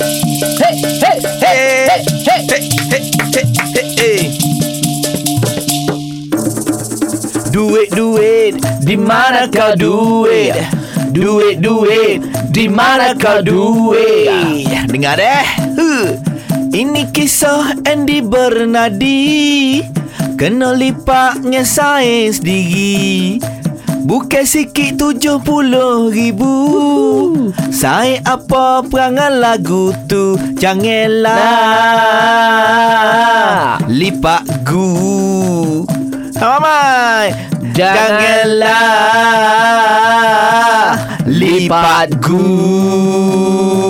Hey, hey, hey, hey, hey. Hey, hey, hey, hey, hey. Duit, duit, di mana kau duit? Duit, duit, di mana kau duit? Dengar deh huh. Ini kisah Andy Bernardi Kena lipaknya sains diri Bukan sikit tujuh puluh ribu. Saya apa perangan lagu tu? Janganlah. Lipak gu. Mamai Janganlah. Lipat gu